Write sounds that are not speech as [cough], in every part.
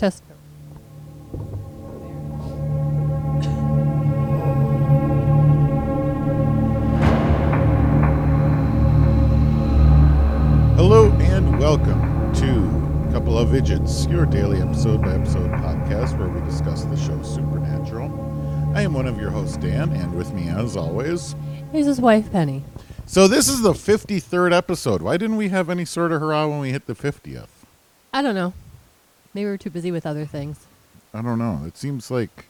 test. Hello and welcome to Couple of Idiots, your daily episode by episode podcast where we discuss the show Supernatural. I am one of your hosts, Dan, and with me, as always. is his wife, Penny. So, this is the 53rd episode. Why didn't we have any sort of hurrah when we hit the 50th? I don't know. Maybe we're too busy with other things. I don't know. It seems like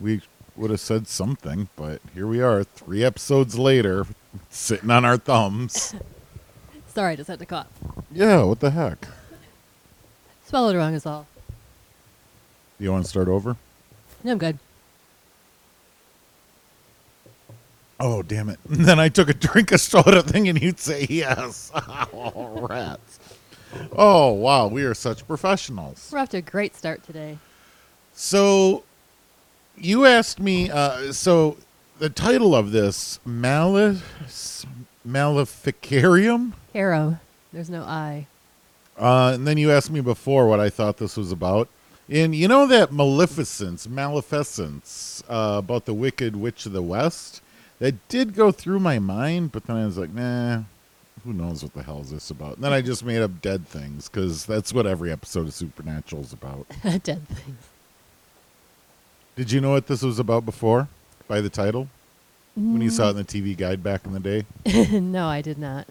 we would have said something, but here we are, three episodes later, sitting on our thumbs. [laughs] Sorry, I just had to cough. Yeah, what the heck? Swallowed wrong is all. Do you want to start over? No, I'm good. Oh, damn it. And [laughs] then I took a drink of soda thing and you'd say yes. [laughs] Oh, rats. Oh, wow. We are such professionals. We're off to a great start today. So, you asked me, uh, so the title of this, Malif- Maleficarium? Harrow. There's no I. Uh, and then you asked me before what I thought this was about. And you know that Maleficent, Maleficent, uh, about the Wicked Witch of the West? That did go through my mind, but then I was like, nah, who knows what the hell is this about? And then I just made up dead things because that's what every episode of Supernatural is about. [laughs] Dead things. Did you know what this was about before by the title? When you saw it in the TV guide back in the day? [laughs] no, I did not.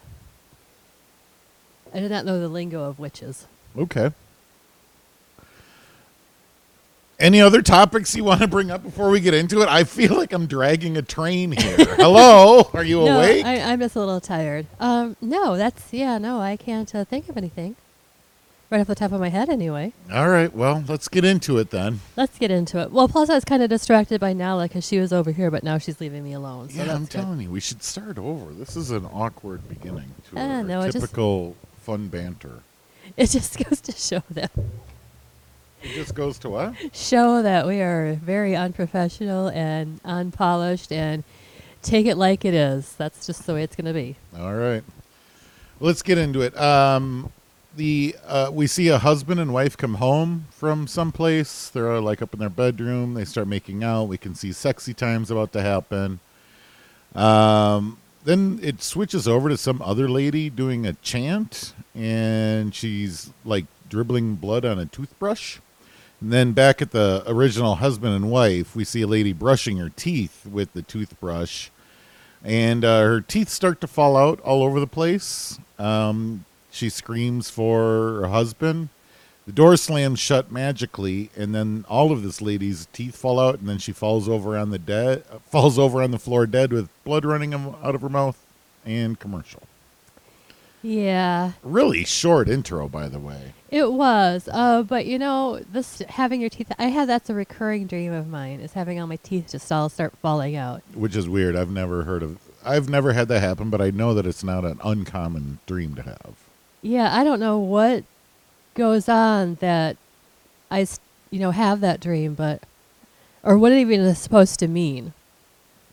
I did not know the lingo of witches. Okay. Any other topics you want to bring up before we get into it? I feel like I'm dragging a train here. [laughs] Hello, are you no, awake? I, I'm just a little tired. Um, no, that's yeah, no, I can't uh, think of anything. Right off the top of my head, anyway. All right, well, let's get into it then. Let's get into it. Well, plus I was kind of distracted by Nala because she was over here, but now she's leaving me alone. So yeah, I'm good. telling you, we should start over. This is an awkward beginning to our no, it just- typical fun banter. It just goes to show that It just goes to what? show that we are very unprofessional and unpolished and take it like it is. That's just the way it's going to be. All right. Let's get into it. Um, the uh, we see a husband and wife come home from someplace. They're like up in their bedroom. They start making out. We can see sexy times about to happen. Um, then it switches over to some other lady doing a chant, and she's like dribbling blood on a toothbrush. And then back at the original husband and wife, we see a lady brushing her teeth with the toothbrush and uh, her teeth start to fall out all over the place. Um, she screams for her husband. The door slams shut magically, and then all of this lady's teeth fall out, and then she falls over on the dead, falls over on the floor dead with blood running out of her mouth. And commercial. Yeah, Really short intro, by the way. it was. Uh, but you know, this having your teeth, I have that's a recurring dream of mine is having all my teeth just all start falling out. Which is weird. I've never heard of. I've never had that happen, but I know that it's not an uncommon dream to have. Yeah, I don't know what goes on that I, you know, have that dream, but or what it even is supposed to mean.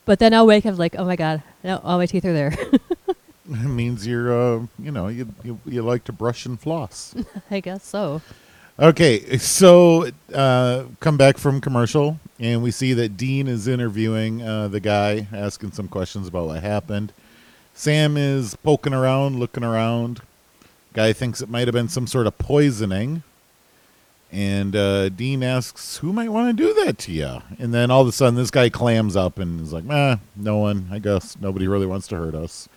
But then I'll wake up like, oh my god, no, all my teeth are there. [laughs] It [laughs] means you're, uh, you know, you, you you like to brush and floss. [laughs] I guess so. Okay, so uh, come back from commercial, and we see that Dean is interviewing uh, the guy, asking some questions about what happened. Sam is poking around, looking around. Guy thinks it might have been some sort of poisoning. And uh, Dean asks, Who might want to do that to you? And then all of a sudden, this guy clams up and is like, Nah, no one. I guess nobody really wants to hurt us.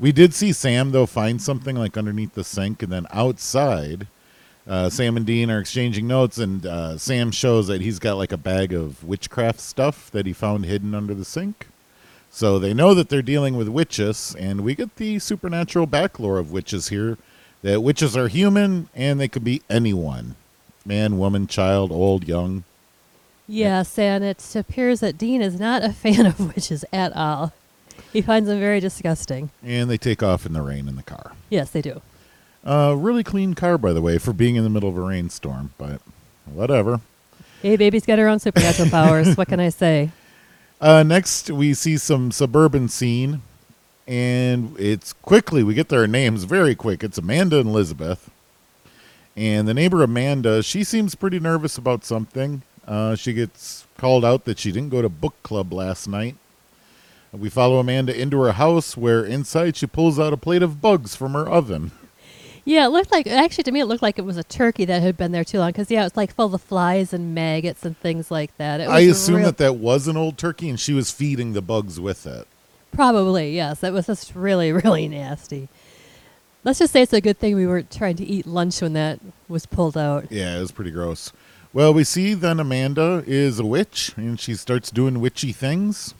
We did see Sam, though, find something like underneath the sink, and then outside, uh, Sam and Dean are exchanging notes, and uh, Sam shows that he's got like a bag of witchcraft stuff that he found hidden under the sink. So they know that they're dealing with witches, and we get the supernatural backlore of witches here. That witches are human, and they could be anyone man, woman, child, old, young. Yes, and it appears that Dean is not a fan of witches at all. He finds them very disgusting. And they take off in the rain in the car. Yes, they do. Uh, really clean car, by the way, for being in the middle of a rainstorm, but whatever. Hey, baby's got her own supernatural [laughs] powers. What can I say? Uh, next, we see some suburban scene, and it's quickly we get their names very quick. It's Amanda and Elizabeth, And the neighbor Amanda, she seems pretty nervous about something. Uh, she gets called out that she didn't go to book club last night. We follow Amanda into her house, where inside she pulls out a plate of bugs from her oven. Yeah, it looked like actually to me it looked like it was a turkey that had been there too long because yeah, it's like full of flies and maggots and things like that. It I assume real- that that was an old turkey, and she was feeding the bugs with it. probably yes, that was just really [laughs] really nasty. Let's just say it's a good thing we weren't trying to eat lunch when that was pulled out. Yeah, it was pretty gross. Well, we see then Amanda is a witch, and she starts doing witchy things.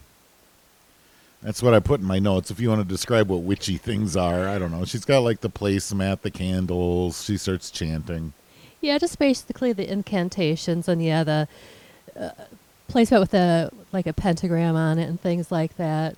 That's what I put in my notes. If you want to describe what witchy things are, I don't know. She's got like the placemat, the candles. She starts chanting. Yeah, just basically the incantations and yeah, the uh, placement with a like a pentagram on it and things like that.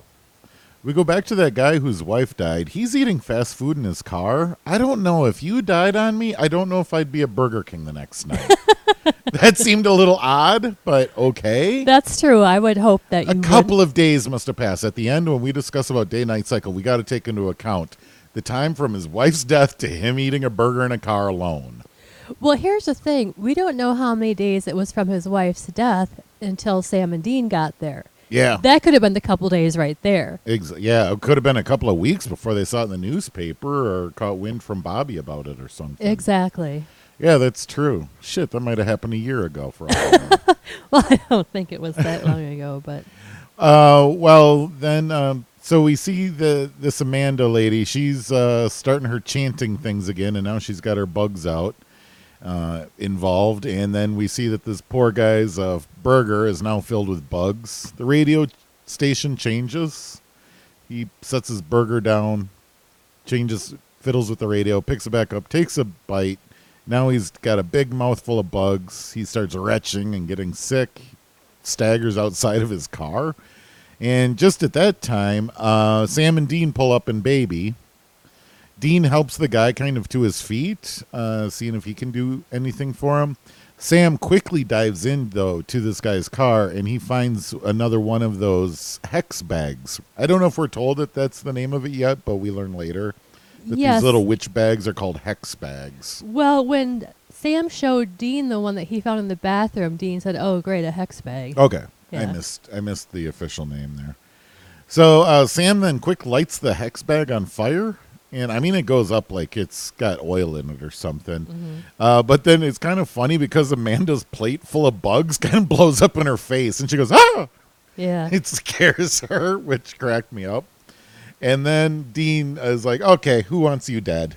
We go back to that guy whose wife died. He's eating fast food in his car. I don't know if you died on me. I don't know if I'd be a Burger King the next night. [laughs] that seemed a little odd, but okay. That's true. I would hope that you a would. couple of days must have passed. At the end, when we discuss about day night cycle, we got to take into account the time from his wife's death to him eating a burger in a car alone. Well, here's the thing: we don't know how many days it was from his wife's death until Sam and Dean got there. Yeah. That could have been the couple days right there. Ex- yeah, it could have been a couple of weeks before they saw it in the newspaper or caught wind from Bobby about it or something. Exactly. Yeah, that's true. Shit, that might have happened a year ago for all [laughs] Well, I don't think it was that long ago, but [laughs] Uh, well, then, um, so we see the this Amanda lady. She's uh, starting her chanting things again, and now she's got her bugs out uh, involved. And then we see that this poor guy's uh, burger is now filled with bugs. The radio station changes. He sets his burger down, changes, fiddles with the radio, picks it back up, takes a bite. Now he's got a big mouthful of bugs. He starts retching and getting sick staggers outside of his car. And just at that time, uh, Sam and Dean pull up in Baby. Dean helps the guy kind of to his feet, uh, seeing if he can do anything for him. Sam quickly dives in, though, to this guy's car, and he finds another one of those hex bags. I don't know if we're told that that's the name of it yet, but we learn later that Yes. these little witch bags are called hex bags. well, when Sam showed Dean the one that he found in the bathroom, Dean said, "Oh, great, a hex bag." Okay, I missed I missed the official name there. So uh, Sam then quick lights the hex bag on fire, and I mean it goes up like it's got oil in it or something. Mm-hmm. Uh, but then it's kind of funny because Amanda's plate full of bugs [laughs] kind of blows up in her face, and she goes ah! Yeah. It scares [laughs] her, which cracked me up. And then Dean is like, "Okay, who wants you dead?"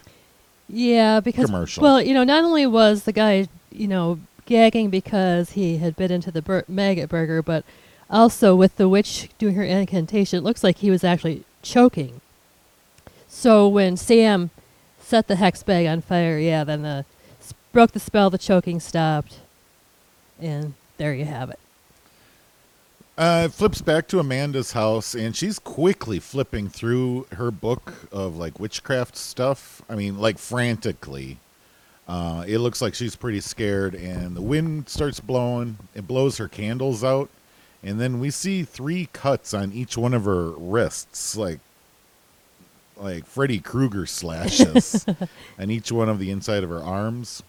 Yeah, because Commercial. well, you know, not only was the guy, you know, gagging because he had bit into the bur- maggot burger, but also with the witch doing her incantation, it looks like he was actually choking. So when Sam set the hex bag on fire, yeah, then the broke the spell, the choking stopped, and there you have it. Uh, it flips back to Amanda's house, and she's quickly flipping through her book of like witchcraft stuff. I mean, like frantically. Uh, it looks like she's pretty scared, and the wind starts blowing. It blows her candles out, and then we see three cuts on each one of her wrists, like like Freddy Krueger slashes, [laughs] on each one of the inside of her arms.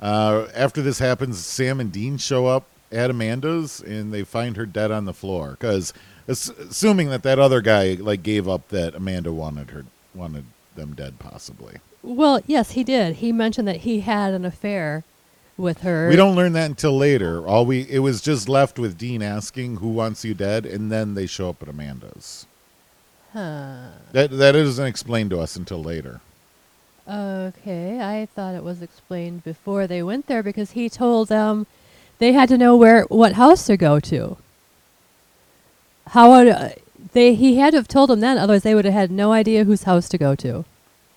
Uh, after this happens, Sam and Dean show up at Amanda's and they find her dead on the floor because assuming that that other guy like gave up that Amanda wanted her wanted them dead possibly. Well, yes, he did. He mentioned that he had an affair with her. We don't learn that until later. All we it was just left with Dean asking who wants you dead and then they show up at Amanda's. Huh. That that isn't explained to us until later. Okay, I thought it was explained before they went there because he told them they had to know where what house to go to. How would uh, they? He had to have told them then, otherwise they would have had no idea whose house to go to.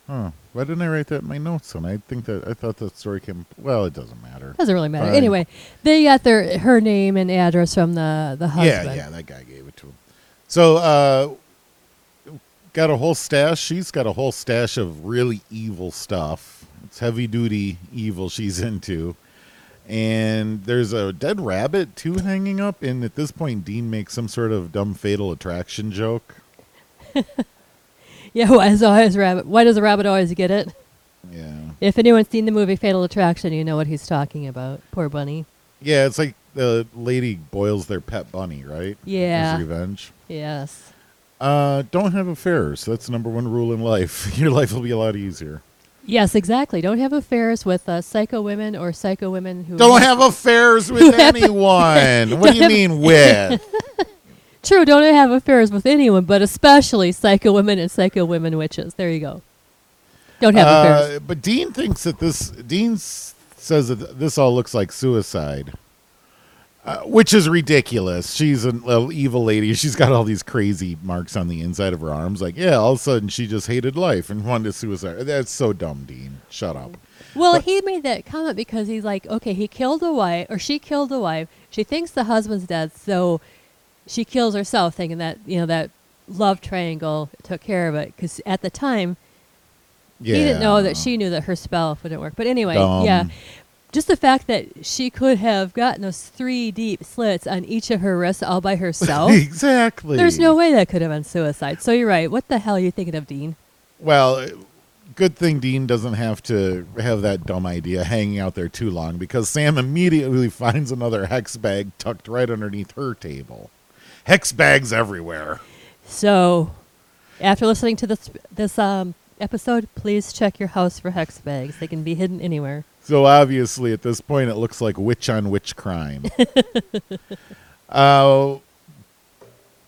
Huh. Why didn't I write that in my notes? And I think that I thought that story came well, it doesn't matter. Doesn't really matter. Fine. Anyway, they got their her name and address from the the husband. Yeah, yeah, that guy gave it to him. So, uh, got a whole stash. She's got a whole stash of really evil stuff. It's heavy duty evil she's [laughs] into. And there's a dead rabbit too hanging up. And at this point, Dean makes some sort of dumb fatal attraction joke. [laughs] Yeah, why is always rabbit? Why does a rabbit always get it? Yeah. If anyone's seen the movie Fatal Attraction, you know what he's talking about. Poor bunny. Yeah, it's like the lady boils their pet bunny, right? Yeah. As revenge. Yes. Uh, don't have affairs. That's the number one rule in life. [laughs] Your life will be a lot easier. Yes, exactly. Don't have affairs with uh, psycho women or psycho women who Don't [laughs] have affairs with anyone. [laughs] what do you mean with? True, don't have affairs with anyone, but especially psycho women and psycho women witches. There you go. Don't have affairs. Uh, but Dean thinks that this. Dean says that this all looks like suicide, uh, which is ridiculous. She's an evil lady. [laughs] She's got all these crazy marks on the inside of her arms. Like, yeah, all of a sudden she just hated life and wanted to suicide. That's so dumb, Dean. Shut up. Well, but- he made that comment because he's like, okay, he killed a wife, or she killed a wife. She thinks the husband's dead, so she kills herself, thinking that you know that love triangle took care of it. Because at the time, Yeah. he didn't know that she knew that her spell wouldn't work. But anyway, Dumb. yeah, just the fact that she could have gotten those three deep slits on each of her wrists all by herself. [laughs] exactly. There's no way that could have been suicide. So you're right. What the hell are you thinking of, Dean? Well, good thing Dean doesn't have to have that dumb idea hanging out there too long because Sam immediately [laughs] finds another hex bag tucked right underneath her table. Hex bags everywhere. So, after listening to this this um, episode, please check your house for hex bags. They can be hidden anywhere. So obviously, at this point, it looks like witch on witch crime. [laughs] uh,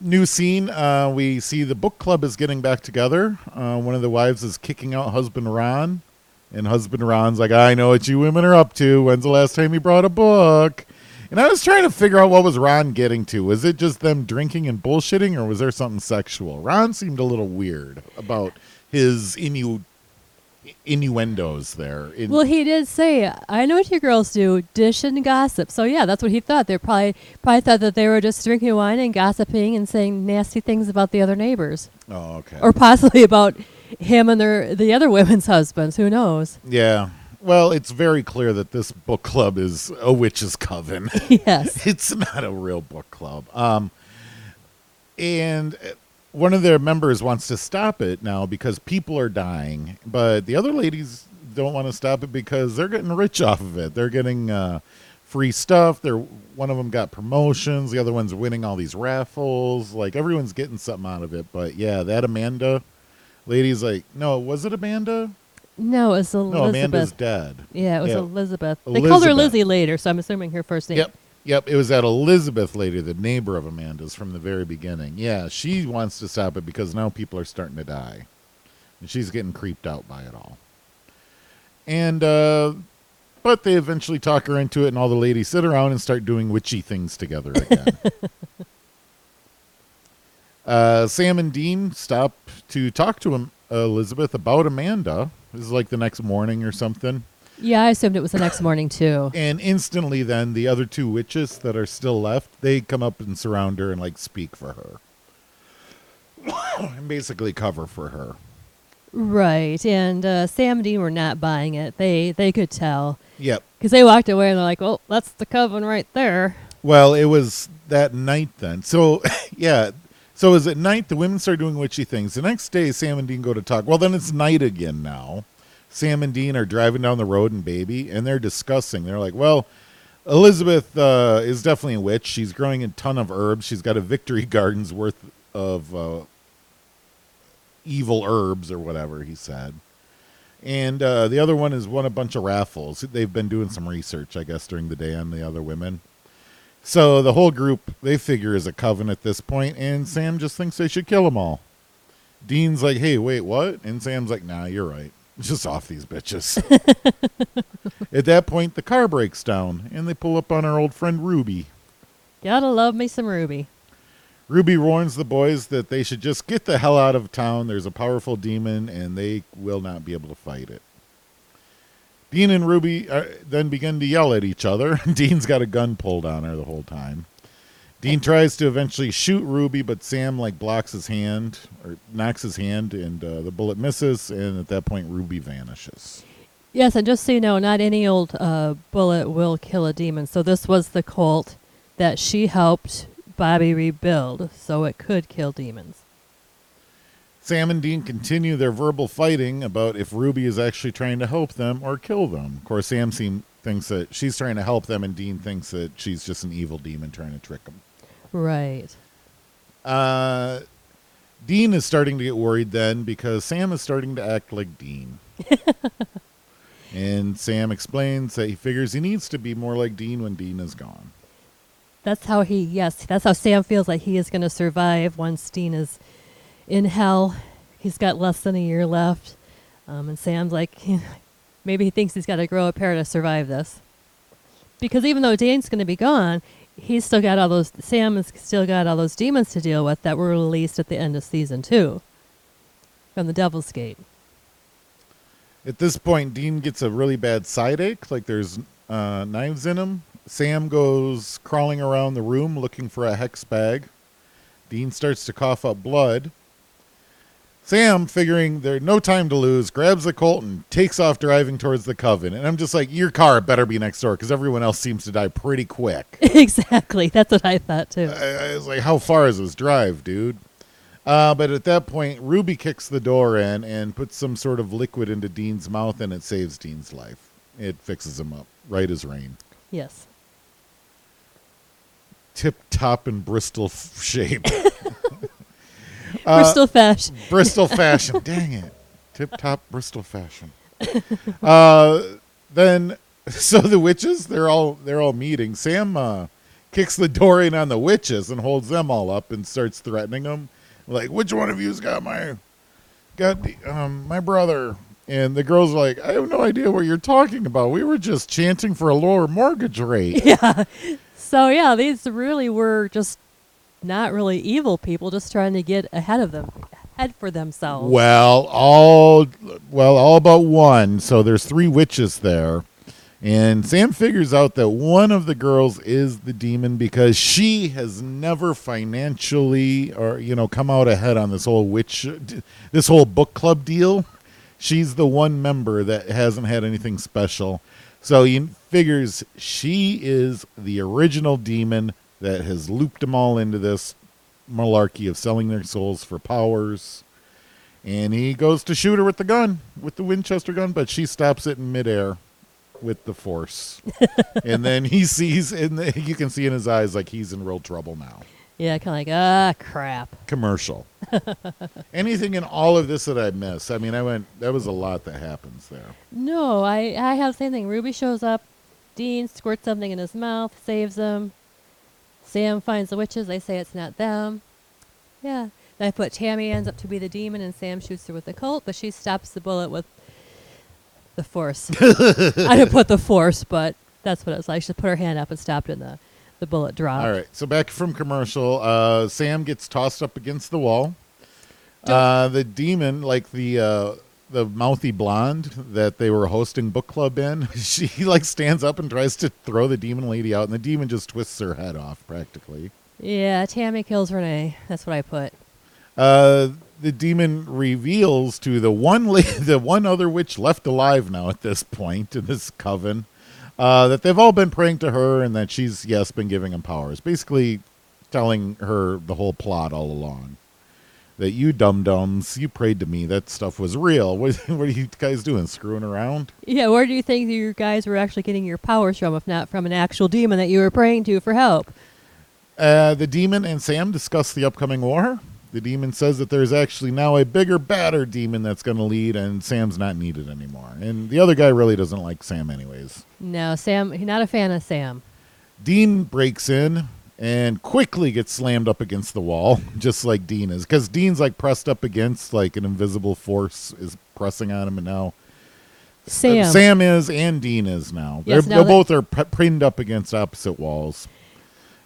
new scene. Uh, we see the book club is getting back together. Uh, one of the wives is kicking out husband Ron, and husband Ron's like, "I know what you women are up to. When's the last time you brought a book?" And I was trying to figure out what was Ron getting to. Was it just them drinking and bullshitting, or was there something sexual? Ron seemed a little weird about his innu- innuendos there. In- Well, he did say, "I know what you girls do: dish and gossip." So yeah, that's what he thought. They probably probably thought that they were just drinking wine and gossiping and saying nasty things about the other neighbors, oh, okay. or possibly [laughs] about him and their the other women's husbands. Who knows? Yeah. Well, it's very clear that this book club is a witch's coven. [laughs] yes. [laughs] it's not a real book club. Um, and one of their members wants to stop it now because people are dying, but the other ladies don't want to stop it because they're getting rich off of it. They're getting uh, free stuff. They're one of them got promotions. The other one's winning all these raffles. Like everyone's getting something out of it. But yeah, that Amanda lady's like, no, was it Amanda? No, it's Elizabeth. No, Amanda's dead. yeah, it was yeah. Elizabeth. They called her Lizzie later, so I'm assuming her first name. Yep. Yep. It was that Elizabeth lady, the neighbor of Amanda's from the very beginning. Yeah, she wants to stop it because now people are starting to die. And she's getting creeped out by it all. And, uh, but they eventually talk her into it, and all the ladies sit around and start doing witchy things together again. [laughs] uh, Sam and Dean stop to talk to him, Elizabeth about Amanda. This is like the next morning or something. Yeah, I assumed it was the next morning too. [coughs] And instantly, then the other two witches that are still left, they come up and surround her and like speak for her, [coughs] and basically cover for her. Right, and uh, Sam and Dean were not buying it. They they could tell Yep. because they walked away and they're like, "Well, that's the coven right there." Well, it was that night then. So [laughs] yeah. So is at night the women start doing witchy things. The next day, Sam and Dean go to talk. Well, then it's night again now. Sam and Dean are driving down the road in Baby, and they're discussing. They're like, "Well, Elizabeth uh, is definitely a witch. She's growing a ton of herbs. She's got a victory [laughs] garden's worth of uh, evil herbs or whatever he said. And uh, the other one has won a bunch of raffles. They've been doing some research, I guess, during the day on the other women. So the whole group they figure is a coven at this point, and Sam just thinks they should kill them all. Dean's like, "Hey, wait, what?" And Sam's like, "Nah, you're right. Just off these bitches." at that point, the car breaks down, and they pull up on our old friend Ruby. Gotta love me some Ruby. Ruby warns the boys that they should just get the hell out of town. There's a powerful demon, and they will not be able to fight it. Dean and Ruby uh, then begin to yell at each other. [laughs] Dean's got a gun pulled on her the whole time. Dean tries to eventually shoot Ruby, but Sam like blocks his hand or knocks his hand, and uh, the bullet misses. And at that point, Ruby vanishes. Yes, and just so you know, not any old uh, bullet will kill a demon. So this was the Colt that she helped Bobby rebuild, so it could kill demons. Sam and Dean continue their verbal fighting about if Ruby is actually trying to help them or kill them. Of course, Sam seem, thinks that she's trying to help them, and Dean thinks that she's just an evil demon trying to trick them. Right. Uh, Dean is starting to get worried then because Sam is starting to act like Dean. [laughs] and Sam explains that he figures he needs to be more like Dean when Dean is gone. That's how he, yes, that's how Sam feels like he is going to survive once Dean is in hell. He's got less than a year left. Um, and Sam's like, maybe he thinks he's got to grow a pair to survive this. Because even though Dean's going to be gone, he's still got all those, Sam has still got all those demons to deal with that were released at the end of season two from the Devil's Gate. At this point, Dean gets a really bad side ache, like there's uh, knives in him. Sam goes crawling around the room looking for a hex bag. Dean starts to cough up blood. Sam, figuring there's no time to lose, grabs the Colt and takes off driving towards the Coven. And I'm just like, your car better be next door because everyone else seems to die pretty quick. [laughs] exactly. That's what I thought too. I, I was like, how far is this drive, dude? Uh, but at that point, Ruby kicks the door in and puts some sort of liquid into Dean's mouth, and it saves Dean's life. It fixes him up, right as rain. Yes. Tip top in Bristol f- shape. [laughs] We're still fashion. Bristol [laughs] fashion. Dang it. Tip top Bristol fashion. [laughs] Uh, then, [laughs] so the witches, they're all they're all meeting. Sam uh, kicks the door in on the witches and holds them all up and starts threatening them. Like, which one of you's got my got the, um my brother? And the girls are like, I have no idea what you're talking about. We were just chanting for a lower mortgage rate. yeah. So yeah, these really were just not really evil people, just trying to get ahead of them, ahead for themselves. Well, all well, all but one. So there's three witches there. And Sam figures out that one of the girls is the demon because she has never financially or you know come out ahead on this whole witch this whole book club deal. She's the one member that hasn't had anything special. So he figures she is the original demon that has looped them all into this malarkey of selling their souls for powers. And he goes to shoot her with the gun, with the Winchester gun, but she stops it in midair with the force. [laughs] and then he sees, and you can see in his eyes like he's in real trouble now. Yeah, kind of like ah crap. Commercial. [laughs] Anything in all of this that I miss? I mean, I went. That was a lot that happens there. No, I I have the same thing. Ruby shows up, Dean squirts something in his mouth, saves him. Sam finds the witches. They say it's not them. Yeah. Then I put Tammy ends up to be the demon, and Sam shoots her with the Colt, but she stops the bullet with the force. [laughs] I didn't put the force, but that's what it was like. She put her hand up and stopped, and the the bullet dropped. All right. So back from commercial, uh, Sam gets tossed up against the wall. Uh, the demon, like the uh, the mouthy blonde that they were hosting book club in, [laughs] she like stands up and tries to throw the demon lady out, and the demon just twists her head off practically. Yeah, Tammy kills Renee. That's what I put. Uh, the demon reveals to the one la- [laughs] the one other witch left alive now at this point in this coven uh, that they've all been praying to her and that she's yes been giving them powers. Basically, telling her the whole plot all along. That you dum dums, you prayed to me. That stuff was real. [laughs] What, what are you guys doing? Screwing around? Yeah, where do you think you guys were actually getting your powers from, if not from an actual demon that you were praying to for help? Uh, the demon and Sam discuss the upcoming war. The demon says that there's actually now a bigger, badder demon that's going to lead, and Sam's not needed anymore. And the other guy really doesn't like Sam, anyways. No, Sam. He's not a fan of Sam. Dean breaks in and quickly gets slammed up against the wall, [laughs] just like Dean is, because Dean's like pressed up against like an invisible force is pressing on him, and now Sam. uh, Sam is and Dean is now. Yes, They're, now they that- both are p- pinned up against opposite walls.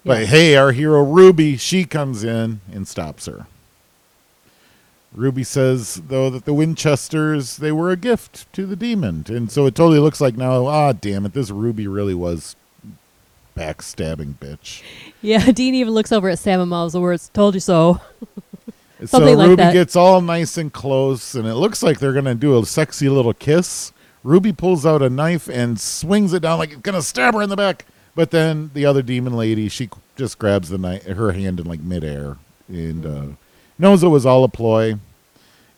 But Yeah. hey, our hero Ruby, she comes in and stops her. Ruby says, though, that the Winchesters, they were a gift to the demon. And so it totally looks like now, ah, damn it, this Ruby really was backstabbing bitch. Yeah, [laughs] Dean even looks over at Sam and mouths the words "Told you so." [laughs] so like Ruby that. gets all nice and close, and it looks like they're going to do a sexy little kiss. Ruby pulls out a knife and swings it down like it's going to stab her in the back. But then the other demon lady, she just grabs the knife, her hand in like midair and uh, knows it was all a ploy.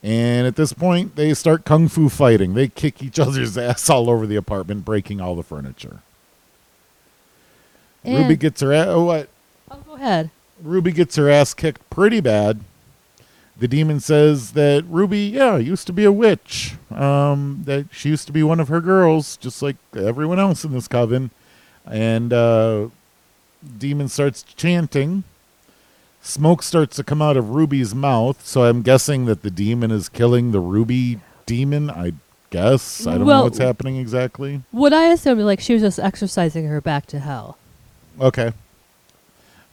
And at this point, they start kung fu fighting. They kick each other's [laughs] ass all over the apartment, breaking all the furniture. Ruby gets her ass. Oh, what? Oh, go ahead. Ruby gets her ass kicked pretty bad. The demon says that Ruby, yeah, used to be a witch. Um, that she used to be one of her girls, just like everyone else in this coven. And uh, demon starts chanting. Smoke starts to come out of Ruby's mouth, so I'm guessing that the demon is killing the Ruby demon. I guess I don't know what's happening exactly. What I assume like, she was just exorcising her back to hell. Okay.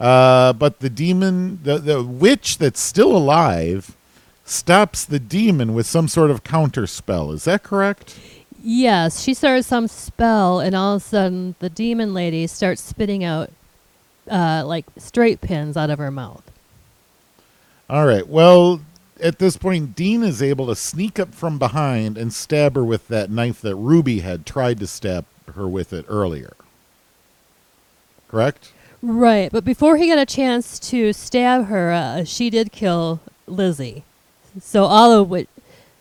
Uh, but the demon, the, the witch that's still alive, stops the demon with some sort of counter spell. Is that correct? Yes, she starts some spell, and all of a sudden, the demon lady starts spitting out, uh, like, straight pins out of her mouth. All right. Well, at this point, Dean is able to sneak up from behind and stab her with that knife that Ruby had tried to stab her with it earlier. Correct? Right, but before he got a chance to stab her, uh, she did kill Lizzie. So all of which,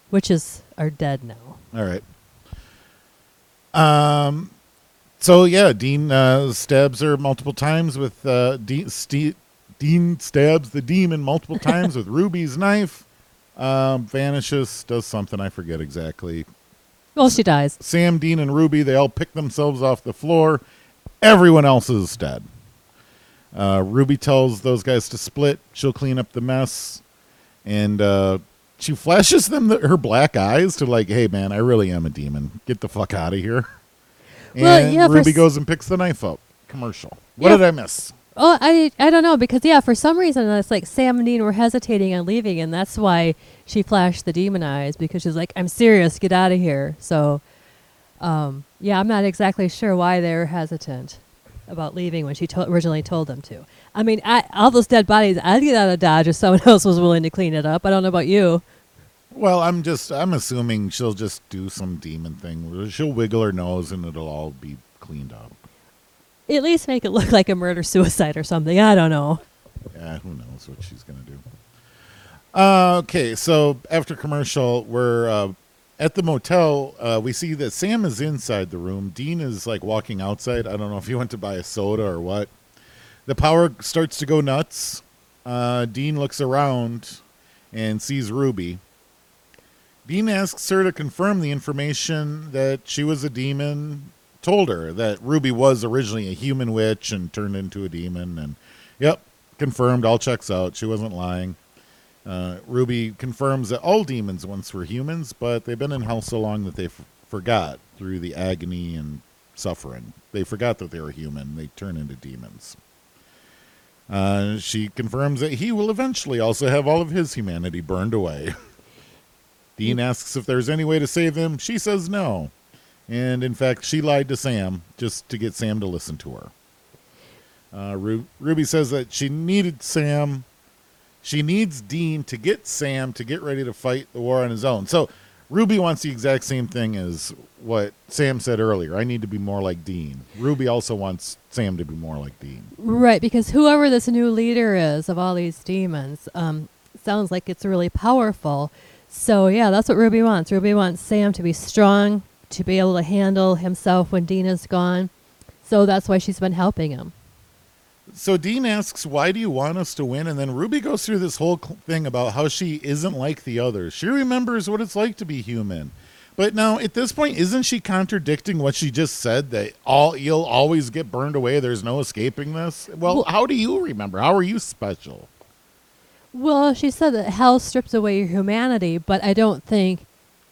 witches are dead now. All right. Um. So yeah, Dean uh, stabs her multiple times with uh, Dean. Ste- Dean stabs the demon multiple times with [laughs] Ruby's knife. Um, vanishes, does something I forget exactly. Well, she dies. Sam, Dean, and Ruby they all pick themselves off the floor. Everyone else is dead. Uh, Ruby tells those guys to split. She'll clean up the mess, and uh, she flashes them the, her black eyes to like, "Hey, man, I really am a demon. Get the fuck out of here." [laughs] And Well, yeah, Ruby goes and picks the knife up. Commercial. What Yeah. did I miss? Oh, I I don't know because yeah, for some reason it's like Sam and Dean were hesitating on leaving, and that's why she flashed the demon eyes because she's like, "I'm serious, get out of here." So, um, yeah, I'm not exactly sure why they were hesitant about leaving when she to- originally told them to. I mean, I, all those dead bodies, I'd get out of Dodge if someone [laughs] else was willing to clean it up. I don't know about you. Well, I'm just I'm assuming she'll just do some demon thing. She'll wiggle her nose and it'll all be cleaned up. At least make it look [laughs] like a murder suicide or something. I don't know. Yeah, who knows what she's gonna do. Uh, okay, so after commercial, we're uh, at the motel. Uh, we see that Sam is inside the room. Dean is like walking outside. I don't know if he went to buy a soda or what. The power starts to go nuts. Uh, Dean looks around and sees Ruby. Dean asks her to confirm the information that she was a demon. Told her that Ruby was originally a human witch and turned into a demon. And yep, confirmed. All checks out. She wasn't lying. Uh, Ruby confirms that all demons once were humans, but they've been in hell so long that they f- forgot through the agony and suffering. They forgot that they were human. They turn into demons. Uh, she confirms that he will eventually also have all of his humanity burned away. [laughs] Dean asks if there's any way to save him. She says no. And in fact, she lied to Sam just to get Sam to listen to her. Uh, Ru- Ruby says that she needed Sam. She needs Dean to get Sam to get ready to fight the war on his own. So Ruby wants the exact same thing as what Sam said earlier. I need to be more like Dean. Ruby also wants Sam to be more like Dean. Right, because whoever this new leader is of all these demons, um, sounds like it's really powerful. So yeah, that's what Ruby wants. Ruby wants Sam to be strong, to be able to handle himself when Dean is gone. So that's why she's been helping him. So Dean asks, "Why do you want us to win?" And then Ruby goes through this whole thing about how she isn't like the others. She remembers what it's like to be human. But now at this point, isn't she contradicting what she just said that all you'll always get burned away? There's no escaping this. Well, how do you remember? How are you special? Well, she said that hell strips away your humanity, but I don't think.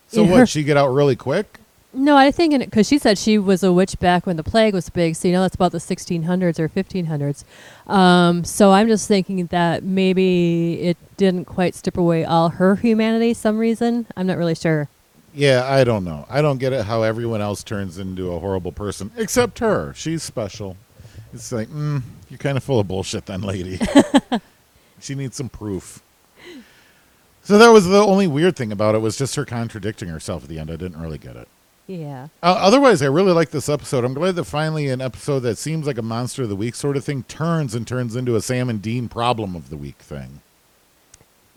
So what? her- She get out really quick? No, I think because she said she was a witch back when the plague was big, so you know that's about the 1600s or 1500s. Um, so I'm just thinking that maybe it didn't quite strip away all her humanity. Some reason I'm not really sure. Yeah, I don't know. I don't get it how everyone else turns into a horrible person except her. She's special. It's like, mm, you're kind of full of bullshit, then, lady. [laughs] she needs some proof. So that was the only weird thing about it was just her contradicting herself at the end. I didn't really get it. Yeah. Uh, otherwise, I really like this episode. I'm glad that finally an episode that seems like a monster of the week sort of thing turns and turns into a Sam and Dean problem of the week thing.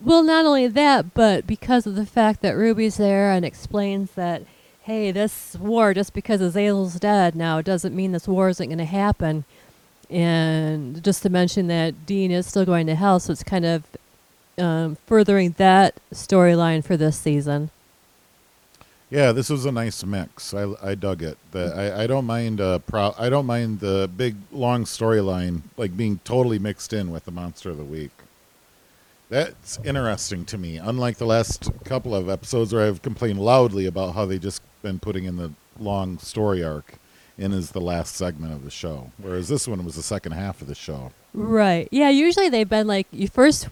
Well, not only that, but because of the fact that Ruby's there and explains that, hey, this war, just because Azazel's dead now, doesn't mean this war isn't going to happen. And just to mention that Dean is still going to hell, so it's kind of um, furthering that storyline for this season. Yeah, this was a nice mix. I, I dug it. The, I, I don't mind uh, pro- I don't mind the big long storyline like being totally mixed in with the monster of the week. That's interesting to me. Unlike the last couple of episodes where I've complained loudly about how they just been putting in the long story arc in as the last segment of the show, whereas this one was the second half of the show. Right. Yeah, usually they've been like, you first,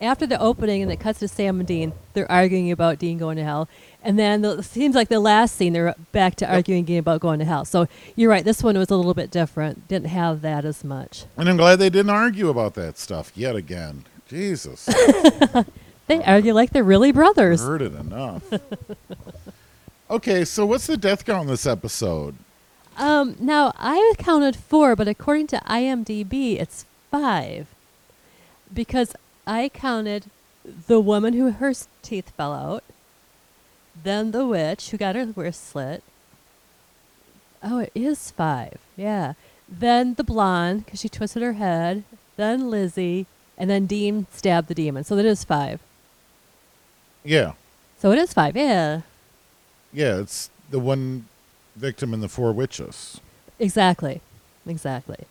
after the opening and it cuts to Sam and Dean, they're arguing about Dean going to hell. And then the, it seems like the last scene, they're back to arguing again about going to hell. So you're right, this one was a little bit different. Didn't have that as much. And I'm glad they didn't argue about that stuff yet again. Jesus, [laughs] They argue like they're really brothers. heard it enough. okay, so what's the death count in this episode? Um, now I counted four, but according to IMDb, it's five, because I counted the woman who her teeth fell out, then the witch who got her wrist slit. Oh, it is five. Yeah. Then the blonde because she twisted her head. Then Lizzie, and then Dean stabbed the demon. So that is five. Yeah, So it is five. Yeah. yeah, it's the one victim in the Four Witches. Exactly. Exactly.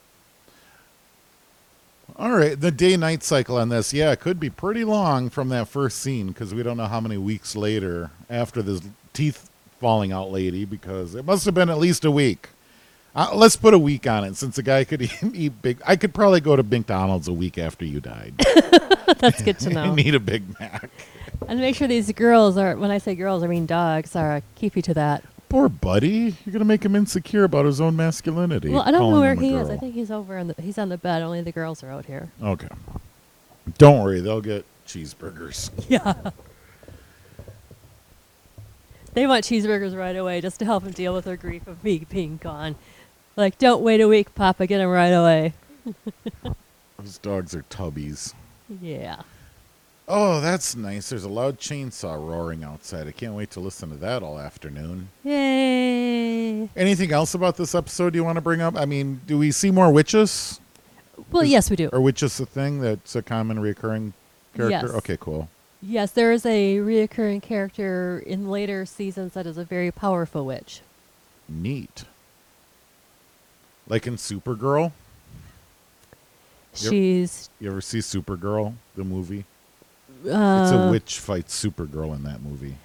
All right, the day night cycle on this, yeah, it could be pretty long from that first scene because we don't know how many weeks later after this teeth falling out lady because it must have been at least a week. Uh, let's put a week on it since the guy could eat, [laughs] eat big. I could probably go to McDonald's a week after you died. [laughs] That's good to [laughs] I know. need a Big Mac. And make sure these girls are, when I say girls, I mean dogs, are keep you to that. Poor buddy, you're gonna make him insecure about his own masculinity. well, I don't know where he is. I think he's over on the, he's on the bed. Only the girls are out here. Okay, don't worry, they'll get cheeseburgers. [laughs] Yeah. they want cheeseburgers right away just to help him deal with their grief of me being gone. Like, don't wait a week, Papa. Get him right away. [laughs] Those dogs are tubbies. Yeah. Oh, that's nice. There's a loud chainsaw roaring outside. I can't wait to listen to that all afternoon. Yay. Anything else about this episode you want to bring up? I mean, do we see more witches? Well, Is- yes, we do. Or witches a thing that's a common recurring character? Yes. Okay, cool. Yes, there is a reoccurring character in later seasons that is a very powerful witch. Neat. Like in Supergirl? She's You ever see Supergirl, the movie? Uh, it's a witch fights Supergirl in that movie.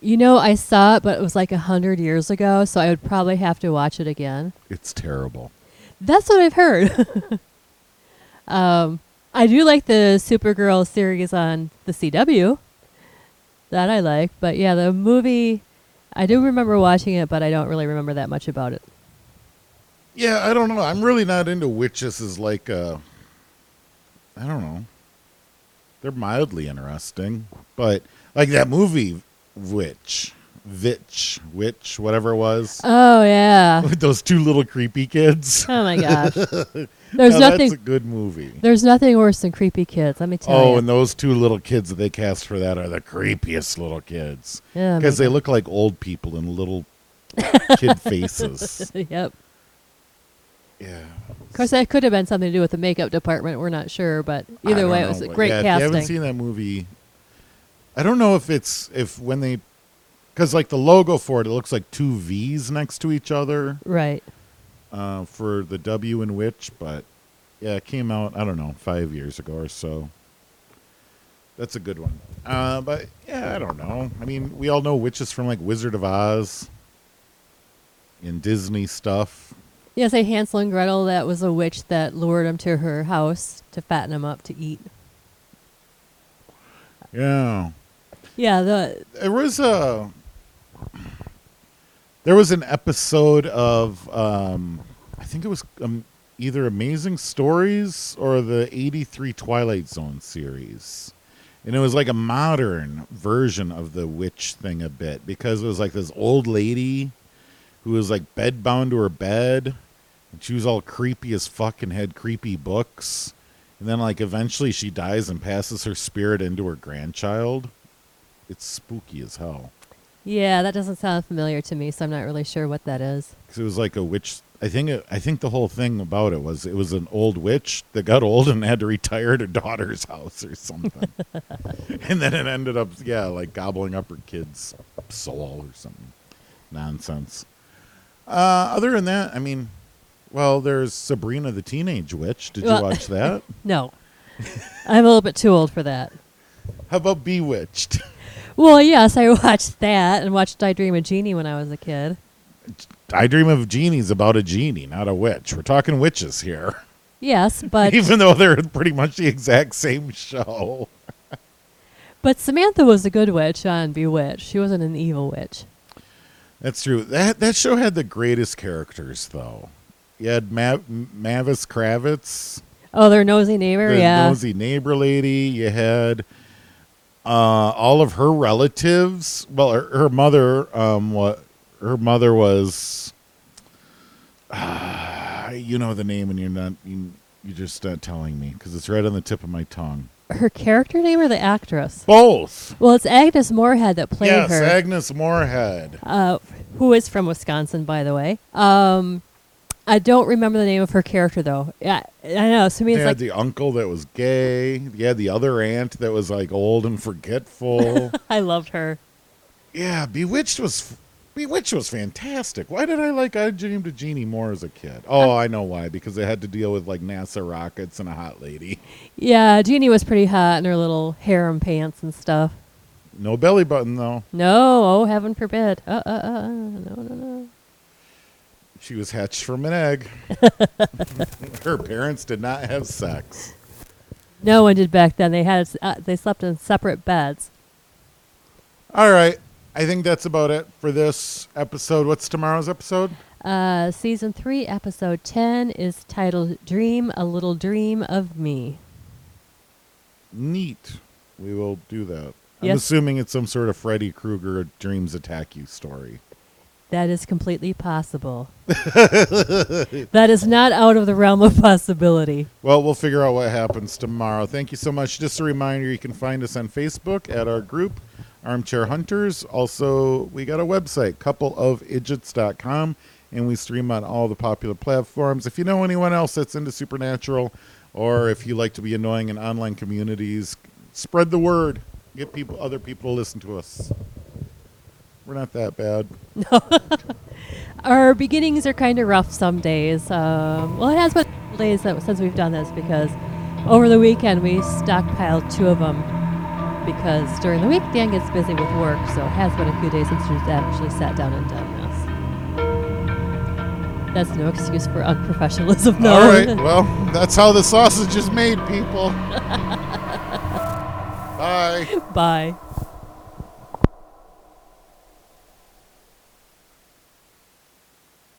You know, I saw it, but it was like a hundred years ago, so I would probably have to watch it again. It's terrible. That's what I've heard. [laughs] um, I do like the Supergirl series on the CW. That I like, but yeah, the movie, I do remember watching it, but I don't really remember that much about it. Yeah, I don't know. I'm really not into witches as like uh I don't know. They're mildly interesting, but like that movie Witch, Vitch, Witch, whatever it was. Oh yeah. [laughs] With those two little creepy kids. Oh my gosh. [laughs] There's Now, nothing. That's a good movie. There's nothing worse than creepy kids. Let me tell Oh, you. Oh, and those two little kids that they cast for that are the creepiest little kids Yeah, because they look like old people in little [laughs] kid faces. yep. Yeah. Of course, that could have been something to do with the makeup department. We're not sure, but either way, it was a great yeah, If you haven't seen that movie, I don't know if it's if when they because like the logo for it, it looks like two V's next to each other Right. uh, for the W in which, but yeah, it came out I don't know five years ago or so. That's a good one. Uh, but yeah, I don't know. I mean, we all know witches from like Wizard of Oz in Disney stuff. Yeah, a Hansel and Gretel. That was a witch that lured him to her house to fatten him up to eat. Yeah. Yeah, the there was a there was an episode of um i think it was um, either amazing stories or the 83 twilight zone series and it was like a modern version of the witch thing a bit because it was like this old lady who was like bedbound to her bed and she was all creepy as fuck and had creepy books and then like eventually she dies and passes her spirit into her grandchild. It's spooky as hell. Yeah, that doesn't sound familiar to me, so I'm not really sure what that is. 'Cause it was like a witch. I think it, I think the whole thing about it was it was an old witch that got old and had to retire to daughter's house or something, [laughs] and then it ended up yeah like gobbling up her kid's soul or something nonsense. Uh, other than that, I mean, well, there's Sabrina the Teenage Witch. Did you watch that? [laughs] No. I'm a little bit too old for that. How about Bewitched? [laughs] Well, yes, I watched that and watched I Dream of Jeannie when I was a kid. I Dream of Jeannie's about a genie, not a witch. We're talking witches here, Yes, [laughs] but even though they're pretty much the exact same show. but Samantha was a good witch on Bewitched. She wasn't an evil witch. That's true. That that show had the greatest characters, though. You had Ma- Mavis Kravitz, Oh, their nosy neighbor, the yeah. nosy neighbor lady. You had uh, all of her relatives. Well, her, her mother, um, what her mother was. Uh, you know the name, and you're not. You, you're just not telling me because it's right on the tip of my tongue. Her character name or the actress? Both. Well, it's Agnes Moorehead that played yes, her. Yes, Agnes Moorehead. uh, who is from Wisconsin, by the way. Um, I don't remember the name of her character though. Yeah, I know. So me, You it's had like the uncle that was gay. Had the other aunt that was like old and forgetful. [laughs] I loved her. yeah, Bewitched was Bewitched was fantastic. Why did I like I Dreamed of Jeannie more as a kid? Oh, I know why. Because it had to deal with like NASA rockets and a hot lady. [laughs] Yeah, Jeannie was pretty hot in her little harem pants and stuff. No belly button though. No, oh heaven forbid. Uh, uh, uh, uh, no, no, no. She was hatched from an egg. [laughs] Her parents did not have sex. No one did back then. They had uh, they slept in separate beds. All right. I think that's about it for this episode. What's tomorrow's episode? Uh, season three, episode ten is titled "Dream a Little Dream of Me." Neat. We will do that. I'm Yes. assuming it's some sort of Freddy Krueger dreams attack you story. That is completely possible. [laughs] that is not out of the realm of possibility. Well, we'll figure out what happens tomorrow. Thank you so much. Just a reminder you can find us on Facebook at our group, Armchair Hunters. Also, we got a website, coupleofidiots.com, and we stream on all the popular platforms. If you know anyone else that's into supernatural, or if you like to be annoying in online communities, spread the word. Get people, other people to listen to us. We're not that bad. No. [laughs] Our beginnings are kind of rough some days. Um, well, it has been days that, since we've done this because over the weekend we stockpiled two of them because during the week Dan gets busy with work, so it has been a few days since we've actually sat down and done this. That's no excuse for unprofessionalism, though. All right. [laughs] Well, that's how the sausage is made, people. [laughs] Bye. Bye.